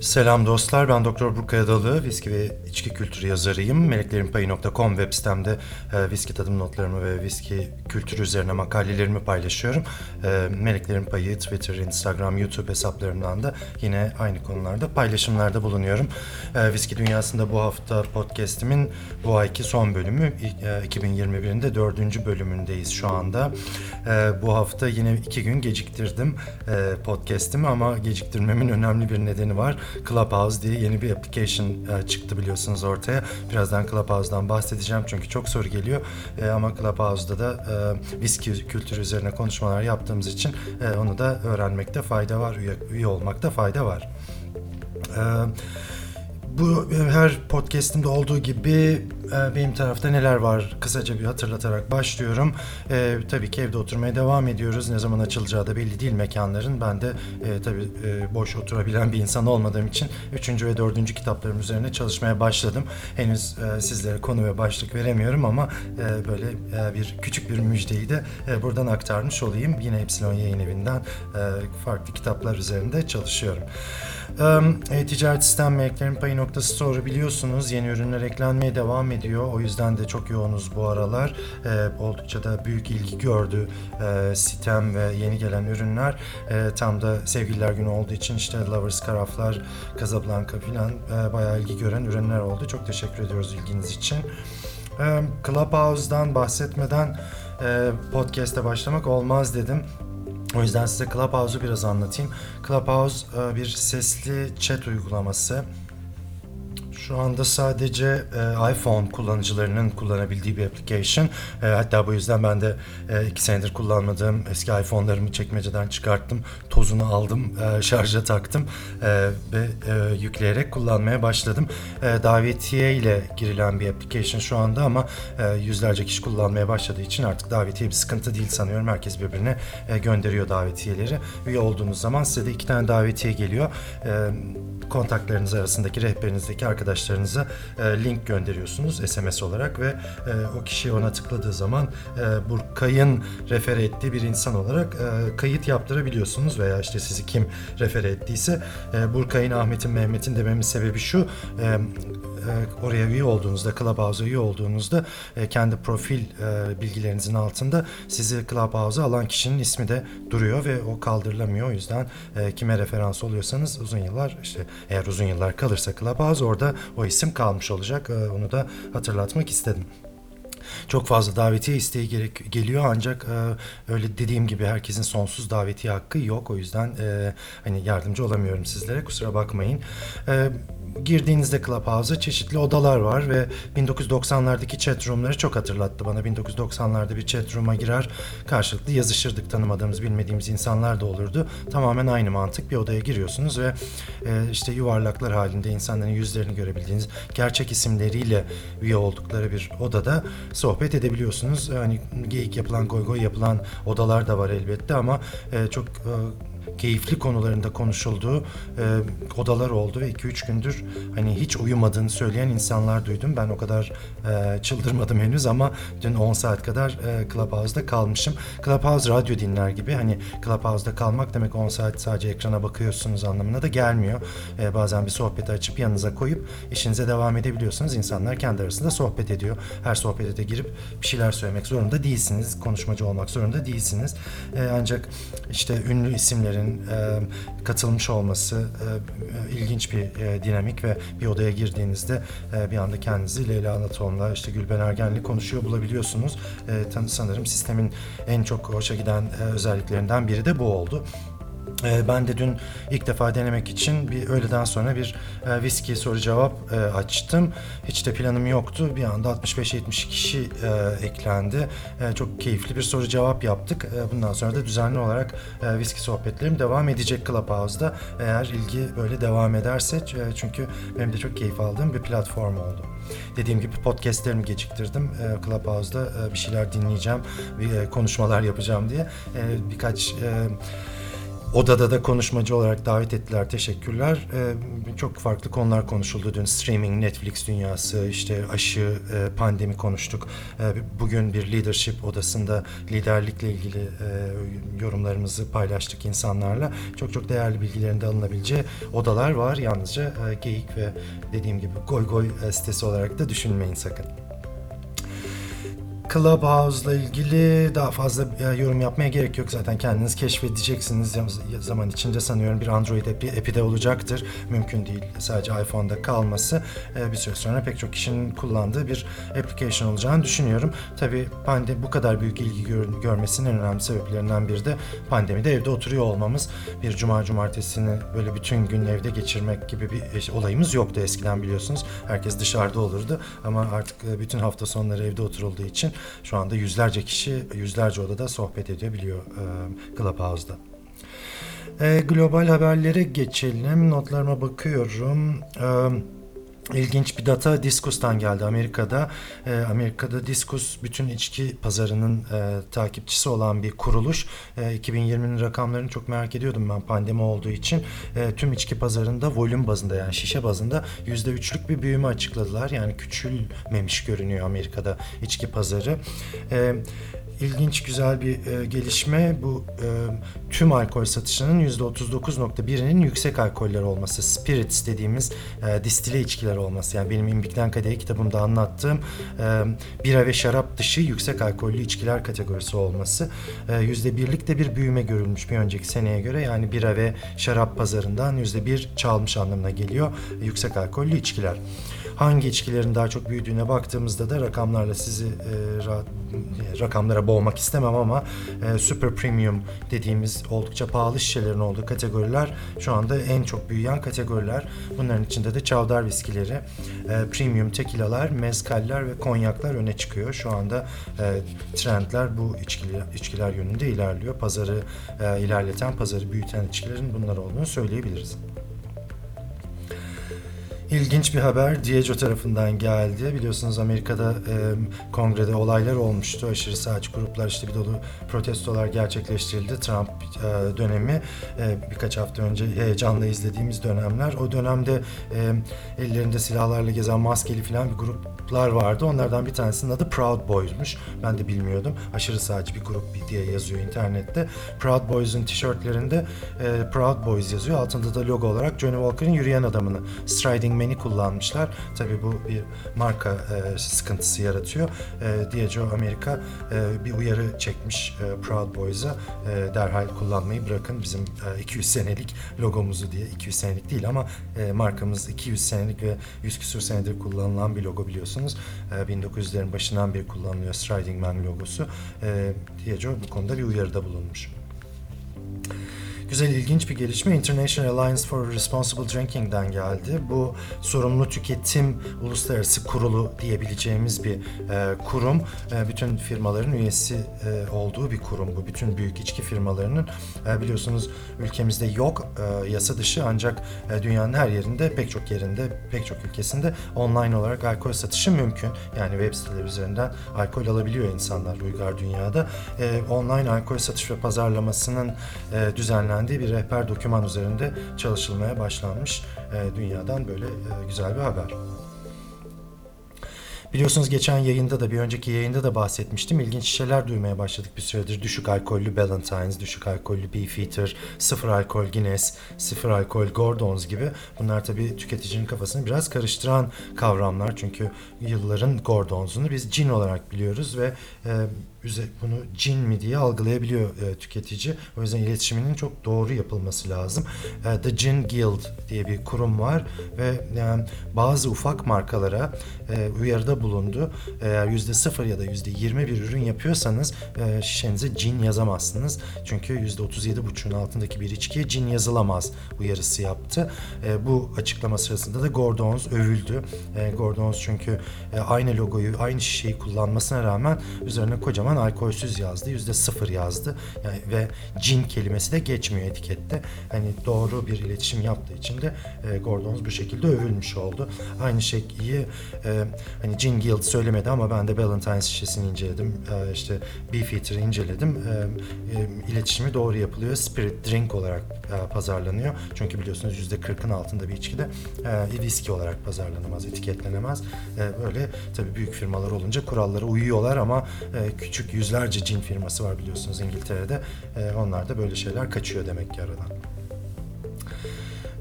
Selam dostlar, ben Doktor Burkay Adalı, viski ve içki kültürü yazarıyım. Meleklerinpayı.com web sitemde e, viski tadım notlarımı ve viski kültürü üzerine makalelerimi paylaşıyorum. E, Meleklerin Payı, Twitter, Instagram, YouTube hesaplarımdan da yine aynı konularda paylaşımlarda bulunuyorum. E, viski Dünyası'nda bu hafta podcastimin bu ayki son bölümü, e, 2021'in de dördüncü bölümündeyiz şu anda. E, bu hafta yine iki gün geciktirdim e, podcastimi ama geciktirmemin önemli bir nedeni var. Clubhouse diye yeni bir application e, çıktı biliyorsunuz ortaya. Birazdan Clubhouse'dan bahsedeceğim çünkü çok soru geliyor. E, ama Clubhouse'da da e, viski kültürü üzerine konuşmalar yaptığımız için e, onu da öğrenmekte fayda var, üye, olmakta fayda var. Bu her podcast'imde olduğu gibi benim tarafta neler var kısaca bir hatırlatarak başlıyorum. E, tabii ki evde oturmaya devam ediyoruz. Ne zaman açılacağı da belli değil mekanların. Ben de e, tabii e, boş oturabilen bir insan olmadığım için 3. ve 4. kitaplarım üzerine çalışmaya başladım. Henüz e, sizlere konu ve başlık veremiyorum ama e, böyle e, bir küçük bir müjdeyi de e, buradan aktarmış olayım. Yine Epsilon Yayın Evi'nden e, farklı kitaplar üzerinde çalışıyorum. E, ticaret sistem meleklerin payı noktası store biliyorsunuz yeni ürünler eklenmeye devam ediyor. O yüzden de çok yoğunuz bu aralar. E, oldukça da büyük ilgi gördü e, sitem ve yeni gelen ürünler. E, tam da sevgililer günü olduğu için işte Lovers Karaflar, Casablanca filan e, bayağı ilgi gören ürünler oldu. Çok teşekkür ediyoruz ilginiz için. E, Clubhouse'dan bahsetmeden e, podcast'e başlamak olmaz dedim. O yüzden size Clubhouse'u biraz anlatayım. Clubhouse e, bir sesli chat uygulaması. Şu anda sadece e, iPhone kullanıcılarının kullanabildiği bir application. E, hatta bu yüzden ben de e, iki senedir kullanmadığım eski iPhone'larımı çekmeceden çıkarttım. Tozunu aldım, e, şarja taktım e, ve e, yükleyerek kullanmaya başladım. E, davetiye ile girilen bir application şu anda ama e, yüzlerce kişi kullanmaya başladığı için artık davetiye bir sıkıntı değil sanıyorum. Herkes birbirine e, gönderiyor davetiyeleri. Üye olduğunuz zaman size de iki tane davetiye geliyor. E, kontaklarınız arasındaki rehberinizdeki arkadaşlarınıza e, link gönderiyorsunuz SMS olarak ve e, o kişi ona tıkladığı zaman e, Burkay'ın refere ettiği bir insan olarak e, kayıt yaptırabiliyorsunuz veya işte sizi kim refere ettiyse. E, Burkay'ın, Ahmet'in, Mehmet'in dememin sebebi şu e, oraya üye olduğunuzda, Clubhouse'a üye olduğunuzda e, kendi profil e, bilgilerinizin altında sizi Clubhouse'a alan kişinin ismi de duruyor ve o kaldırılamıyor. O yüzden e, kime referans oluyorsanız uzun yıllar işte eğer uzun yıllar kalırsa Clubhouse orada o isim kalmış olacak. E, onu da hatırlatmak istedim. Çok fazla davetiye isteği gerek geliyor ancak e, öyle dediğim gibi herkesin sonsuz davetiye hakkı yok. O yüzden e, hani yardımcı olamıyorum sizlere. Kusura bakmayın. E, girdiğinizde Clubhouse'a çeşitli odalar var ve 1990'lardaki chat room'ları çok hatırlattı bana. 1990'larda bir chat room'a girer karşılıklı yazışırdık. Tanımadığımız, bilmediğimiz insanlar da olurdu. Tamamen aynı mantık. Bir odaya giriyorsunuz ve e, işte yuvarlaklar halinde insanların yüzlerini görebildiğiniz gerçek isimleriyle üye oldukları bir odada sohbet edebiliyorsunuz. Yani geyik yapılan, goy goy yapılan odalar da var elbette ama e, çok e, keyifli konularında konuşulduğu e, odalar oldu ve 2-3 gündür hani hiç uyumadığını söyleyen insanlar duydum. Ben o kadar e, çıldırmadım henüz ama dün 10 saat kadar e, Clubhouse'da kalmışım. Clubhouse radyo dinler gibi hani Clubhouse'da kalmak demek 10 saat sadece ekrana bakıyorsunuz anlamına da gelmiyor. E, bazen bir sohbeti açıp yanınıza koyup işinize devam edebiliyorsunuz. İnsanlar kendi arasında sohbet ediyor. Her sohbete de girip bir şeyler söylemek zorunda değilsiniz. Konuşmacı olmak zorunda değilsiniz. E, ancak işte ünlü isimlerin e, katılmış olması e, ilginç bir e, dinamik ve bir odaya girdiğinizde e, bir anda kendinizi Leyla Anatoğlu'la işte Gülben Ergen'le konuşuyor bulabiliyorsunuz. E, sanırım sistemin en çok hoşa giden e, özelliklerinden biri de bu oldu. E, Ben de dün ilk defa denemek için bir öğleden sonra bir e, viski soru cevap e, açtım. Hiç de planım yoktu. Bir anda 65-70 kişi e, eklendi. E, çok keyifli bir soru cevap yaptık. E, bundan sonra da düzenli olarak e, viski sohbetlerim devam edecek Clubhouse'da. Eğer ilgi böyle devam ederse e, çünkü benim de çok keyif aldığım bir platform oldu. Dediğim gibi podcastlerimi geciktirdim. E, Clubhouse'da e, bir şeyler dinleyeceğim, bir e, konuşmalar yapacağım diye. E, birkaç e, Odada da konuşmacı olarak davet ettiler. Teşekkürler. Ee, çok farklı konular konuşuldu dün. Streaming, Netflix dünyası, işte aşı, e, pandemi konuştuk. Ee, bugün bir leadership odasında liderlikle ilgili e, yorumlarımızı paylaştık insanlarla. Çok çok değerli bilgilerin de alınabileceği odalar var. Yalnızca e, geyik ve dediğim gibi goy goy e, sitesi olarak da düşünmeyin sakın. Clubhouse'la ilgili daha fazla e, yorum yapmaya gerek yok. Zaten kendiniz keşfedeceksiniz. Zam- Zaman içinde sanıyorum bir Android app'i, app'i de olacaktır. Mümkün değil sadece iPhone'da kalması. E, Bir süre sonra pek çok kişinin kullandığı bir application olacağını düşünüyorum. Tabii pandemi bu kadar büyük ilgi gör- görmesinin en önemli sebeplerinden biri de pandemide evde oturuyor olmamız. Bir cuma cumartesini böyle bütün gün evde geçirmek gibi bir e, olayımız yoktu eskiden biliyorsunuz. Herkes dışarıda olurdu ama artık bütün hafta sonları evde oturulduğu için şu anda yüzlerce kişi yüzlerce odada sohbet edebiliyor e, Clubhouse'da. E, global haberlere geçelim. Notlarıma bakıyorum. E, İlginç bir data Discus'tan geldi Amerika'da. E, Amerika'da Discus bütün içki pazarının e, takipçisi olan bir kuruluş. E, 2020'nin rakamlarını çok merak ediyordum ben pandemi olduğu için. E, tüm içki pazarında volüm bazında yani şişe bazında %3'lük bir büyüme açıkladılar. Yani küçülmemiş görünüyor Amerika'da içki pazarı. E, İlginç güzel bir e, gelişme bu e, tüm alkol satışının %39.1'inin yüksek alkoller olması, spirits dediğimiz e, distile içkiler olması. Yani benim İmbikten Kadeh kitabımda anlattığım e, bira ve şarap dışı yüksek alkollü içkiler kategorisi olması. E, %1'lik de bir büyüme görülmüş bir önceki seneye göre. Yani bira ve şarap pazarından %1 çalmış anlamına geliyor e, yüksek alkollü içkiler hangi içkilerin daha çok büyüdüğüne baktığımızda da rakamlarla sizi e, ra- e, rakamlara boğmak istemem ama e, super premium dediğimiz oldukça pahalı şişelerin olduğu kategoriler şu anda en çok büyüyen kategoriler. Bunların içinde de çavdar viskileri, e, premium tekilalar, mezcaller ve konyaklar öne çıkıyor. Şu anda e, trendler bu içkiler, içkiler yönünde ilerliyor. Pazarı e, ilerleten, pazarı büyüten içkilerin bunlar olduğunu söyleyebiliriz. İlginç bir haber Diageo tarafından geldi. Biliyorsunuz Amerika'da e, kongrede olaylar olmuştu. Aşırı sağcı gruplar işte bir dolu protestolar gerçekleştirildi. Trump e, dönemi e, birkaç hafta önce heyecanla izlediğimiz dönemler. O dönemde e, ellerinde silahlarla gezen maskeli falan bir gruplar vardı. Onlardan bir tanesinin adı Proud Boys'muş. Ben de bilmiyordum. Aşırı sağcı bir grup diye yazıyor internette. Proud Boys'un tişörtlerinde e, Proud Boys yazıyor. Altında da logo olarak Johnny Walker'ın yürüyen adamını Striding Man'i kullanmışlar. Tabii bu bir marka e, sıkıntısı yaratıyor. E, Diageo Amerika e, bir uyarı çekmiş e, Proud Boys'a e, derhal kullanmayı bırakın bizim e, 200 senelik logomuzu diye 200 senelik değil ama e, markamız 200 senelik ve 100 küsur senedir kullanılan bir logo biliyorsunuz. E, 1900'lerin başından beri kullanılıyor Striding Man logosu. E, Diageo bu konuda bir uyarıda bulunmuş. Güzel ilginç bir gelişme International Alliance for Responsible Drinking'den geldi. Bu sorumlu tüketim uluslararası kurulu diyebileceğimiz bir e, kurum. E, bütün firmaların üyesi e, olduğu bir kurum bu. Bütün büyük içki firmalarının e, biliyorsunuz ülkemizde yok e, yasa dışı ancak e, dünyanın her yerinde pek çok yerinde pek çok ülkesinde online olarak alkol satışı mümkün. Yani web siteleri üzerinden alkol alabiliyor insanlar uygar dünyada. E, online alkol satış ve pazarlamasının e, düzenlendiği bir rehber doküman üzerinde çalışılmaya başlanmış. E, dünyadan böyle e, güzel bir haber. Biliyorsunuz geçen yayında da bir önceki yayında da bahsetmiştim. İlginç şişeler duymaya başladık bir süredir. Düşük alkollü Ballantines, düşük alkollü Beefeater, sıfır alkol Guinness, sıfır alkol Gordons gibi. Bunlar tabii tüketicinin kafasını biraz karıştıran kavramlar. Çünkü yılların Gordons'unu biz gin olarak biliyoruz ve e, bunu cin mi diye algılayabiliyor e, tüketici. O yüzden iletişiminin çok doğru yapılması lazım. E, The Gin Guild diye bir kurum var ve e, bazı ufak markalara e, uyarıda bulundu. Eğer %0 ya da %20 bir ürün yapıyorsanız e, şişenize cin yazamazsınız. Çünkü %37,5'un altındaki bir içkiye cin yazılamaz uyarısı yaptı. E, bu açıklama sırasında da Gordons övüldü. E, Gordons çünkü e, aynı logoyu, aynı şişeyi kullanmasına rağmen üzerine kocaman zaman alkolsüz yazdı. Yüzde sıfır yazdı. Yani ve cin kelimesi de geçmiyor etikette. Hani doğru bir iletişim yaptığı için de e, Gordons bu şekilde övülmüş oldu. Aynı şeyi e, hani Gin Guild söylemedi ama ben de Ballantine şişesini inceledim. E, işte Beefeater'ı inceledim. E, e, iletişimi doğru yapılıyor. Spirit drink olarak e, pazarlanıyor. Çünkü biliyorsunuz yüzde 40'ın altında bir içki de e, viski olarak pazarlanamaz, etiketlenemez. E, böyle tabii büyük firmalar olunca kurallara uyuyorlar ama e, küçük yüzlerce cin firması var biliyorsunuz İngiltere'de. E, onlar da böyle şeyler kaçıyor demek ki aradan.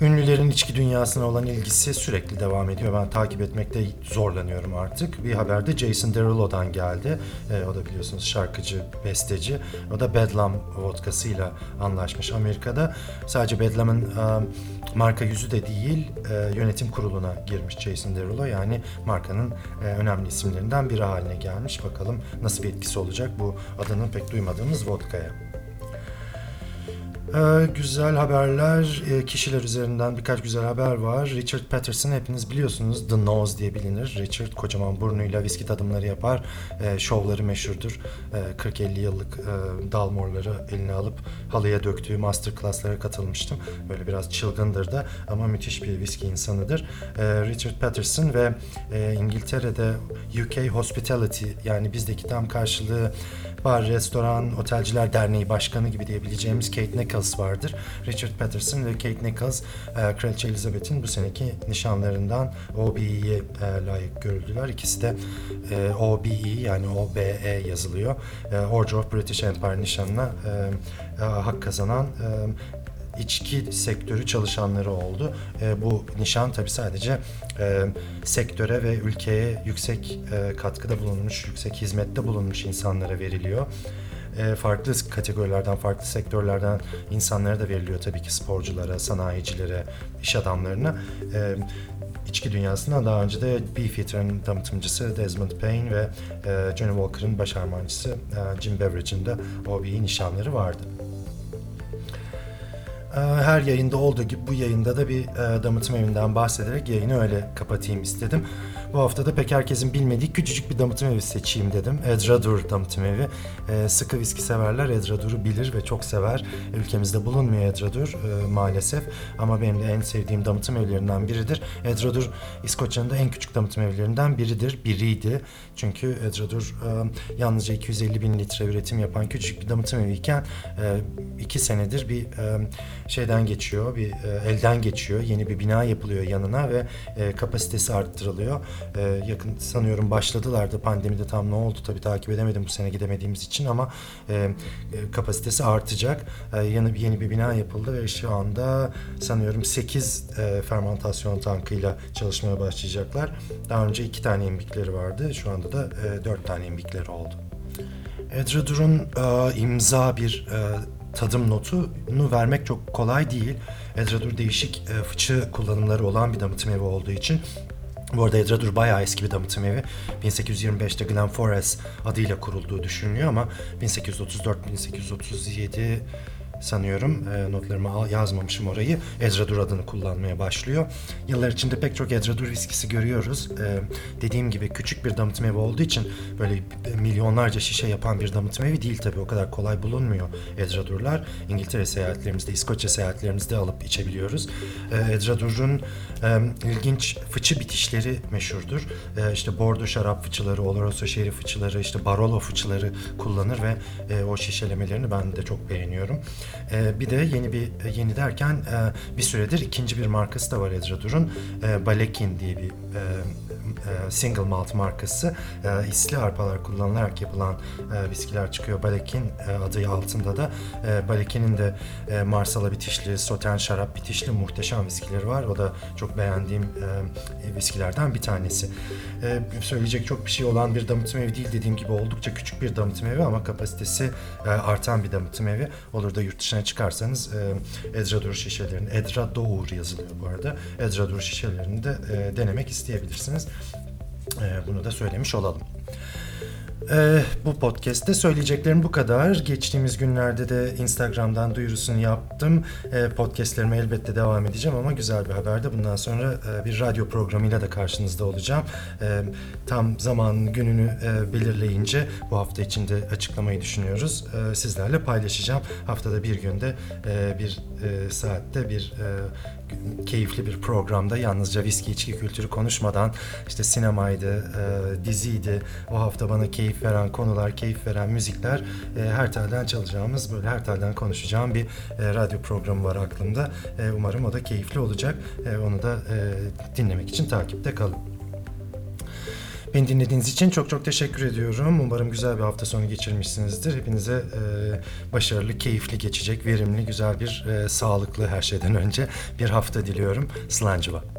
Ünlülerin içki dünyasına olan ilgisi sürekli devam ediyor. Ben takip etmekte zorlanıyorum artık. Bir haberde Jason Derulo'dan geldi. E, o da biliyorsunuz şarkıcı, besteci. O da Bedlam vodkasıyla anlaşmış Amerika'da. Sadece Bedlam'ın e, marka yüzü de değil, e, yönetim kuruluna girmiş Jason Derulo. Yani markanın e, önemli isimlerinden biri haline gelmiş. Bakalım nasıl bir etkisi olacak bu adını pek duymadığımız vodkaya. Ee, güzel haberler, e, kişiler üzerinden birkaç güzel haber var. Richard Patterson hepiniz biliyorsunuz The Nose diye bilinir. Richard kocaman burnuyla viski tadımları yapar. E, şovları meşhurdur. E, 40-50 yıllık e, Dalmore'ları eline alıp halıya döktüğü masterclasslara katılmıştım. Böyle biraz çılgındır da ama müthiş bir viski insanıdır. E, Richard Patterson ve e, İngiltere'de UK Hospitality yani bizdeki tam karşılığı bar, restoran, otelciler derneği başkanı gibi diyebileceğimiz Kate Nichols vardır. Richard Patterson ve Kate Nichols e, Kraliçe Elizabeth'in bu seneki nişanlarından OBE'ye e, layık görüldüler. İkisi de e, OBE yani OBE yazılıyor. E, Order of British Empire nişanına e, e, hak kazanan e, içki sektörü çalışanları oldu. E, bu nişan tabi sadece e, sektöre ve ülkeye yüksek e, katkıda bulunmuş, yüksek hizmette bulunmuş insanlara veriliyor. E, farklı kategorilerden, farklı sektörlerden insanlara da veriliyor tabii ki sporculara, sanayicilere, iş adamlarına. E, içki dünyasından daha önce de Beefeater'ın damıtımcısı Desmond Payne ve e, Johnny Walker'ın baş armağancısı e, Jim Beveridge'in de OBE nişanları vardı. Ee, her yayında olduğu gibi bu yayında da bir e, damıtım evinden bahsederek yayını öyle kapatayım istedim. Bu hafta da pek herkesin bilmediği küçücük bir damıtım evi seçeyim dedim. Edradur damıtım evi. E, sıkı viski severler Edradur'u bilir ve çok sever. Ülkemizde bulunmuyor Edradur e, maalesef. Ama benim de en sevdiğim damıtım evlerinden biridir. Edradur İskoçya'nın da en küçük damıtım evlerinden biridir. Biriydi. Çünkü Edradur e, yalnızca 250 bin litre üretim yapan küçük bir damıtım eviyken e, iki senedir bir şeyden geçiyor, bir e, elden geçiyor. Yeni bir bina yapılıyor yanına ve e, kapasitesi arttırılıyor. E, yakın sanıyorum başladılar da pandemide tam ne oldu tabii takip edemedim bu sene gidemediğimiz için ama e, e, kapasitesi artacak. E, yeni, yeni bir bina yapıldı ve şu anda sanıyorum 8 e, fermentasyon tankıyla çalışmaya başlayacaklar. Daha önce 2 tane imbikleri vardı. Şu anda da e, 4 tane imbikleri oldu. Edradur'un e, imza bir e, tadım notunu vermek çok kolay değil. Edradur değişik e, fıçı kullanımları olan bir damıtım evi olduğu için bu arada Edradur bayağı eski bir damıtım evi. 1825'te Glen Forest adıyla kurulduğu düşünülüyor ama 1834-1837 sanıyorum. E, notlarıma yazmamışım orayı. Edradur adını kullanmaya başlıyor. Yıllar içinde pek çok Edradur viskisi görüyoruz. E, dediğim gibi küçük bir damıtım evi olduğu için böyle milyonlarca şişe yapan bir damıtım evi değil tabii. O kadar kolay bulunmuyor Edradurlar. İngiltere seyahatlerimizde, İskoçya seyahatlerimizde alıp içebiliyoruz. E, Edradur'un e, ilginç fıçı bitişleri meşhurdur. E, işte Bordo şarap fıçıları, Oloroso şerif fıçıları, işte Barolo fıçıları kullanır ve e, o şişelemelerini ben de çok beğeniyorum. E, bir de yeni bir yeni derken e, bir süredir ikinci bir markası da var Edradur'un. E, Balekin diye bir e, e, single malt markası. E, isli arpalar kullanılarak yapılan e, viskiler çıkıyor. Balekin e, adı altında da. E, Balekin'in de e, Marsala bitişli, Sotern şarap bitişli muhteşem viskileri var. O da çok beğendiğim e, viskilerden bir tanesi. E, söyleyecek çok bir şey olan bir damıtım evi değil dediğim gibi oldukça küçük bir damıtım evi ama kapasitesi e, artan bir damıtım evi. Olur da yurt dışına çıkarsanız e, Edradur şişelerini, Edra Doğur yazılıyor bu arada. Edradur şişelerini de e, denemek isteyebilirsiniz. E, bunu da söylemiş olalım. Ee, bu podcast'te söyleyeceklerim bu kadar. Geçtiğimiz günlerde de Instagram'dan duyurusunu yaptım. Ee, podcast'lerime elbette devam edeceğim ama güzel bir haber de bundan sonra e, bir radyo programıyla da karşınızda olacağım. Ee, tam zamanını, gününü e, belirleyince bu hafta içinde açıklamayı düşünüyoruz. Ee, sizlerle paylaşacağım. Haftada bir günde e, bir e, saatte bir e, keyifli bir programda yalnızca viski içki kültürü konuşmadan işte sinemaydı, e, diziydi, o hafta bana keyif veren konular, keyif veren müzikler e, her telden çalacağımız böyle her telden konuşacağım bir e, radyo programı var aklımda. E, umarım o da keyifli olacak. E, onu da e, dinlemek için takipte kalın. Beni dinlediğiniz için çok çok teşekkür ediyorum. Umarım güzel bir hafta sonu geçirmişsinizdir. Hepinize e, başarılı, keyifli geçecek, verimli, güzel bir, e, sağlıklı her şeyden önce bir hafta diliyorum. Slancıva.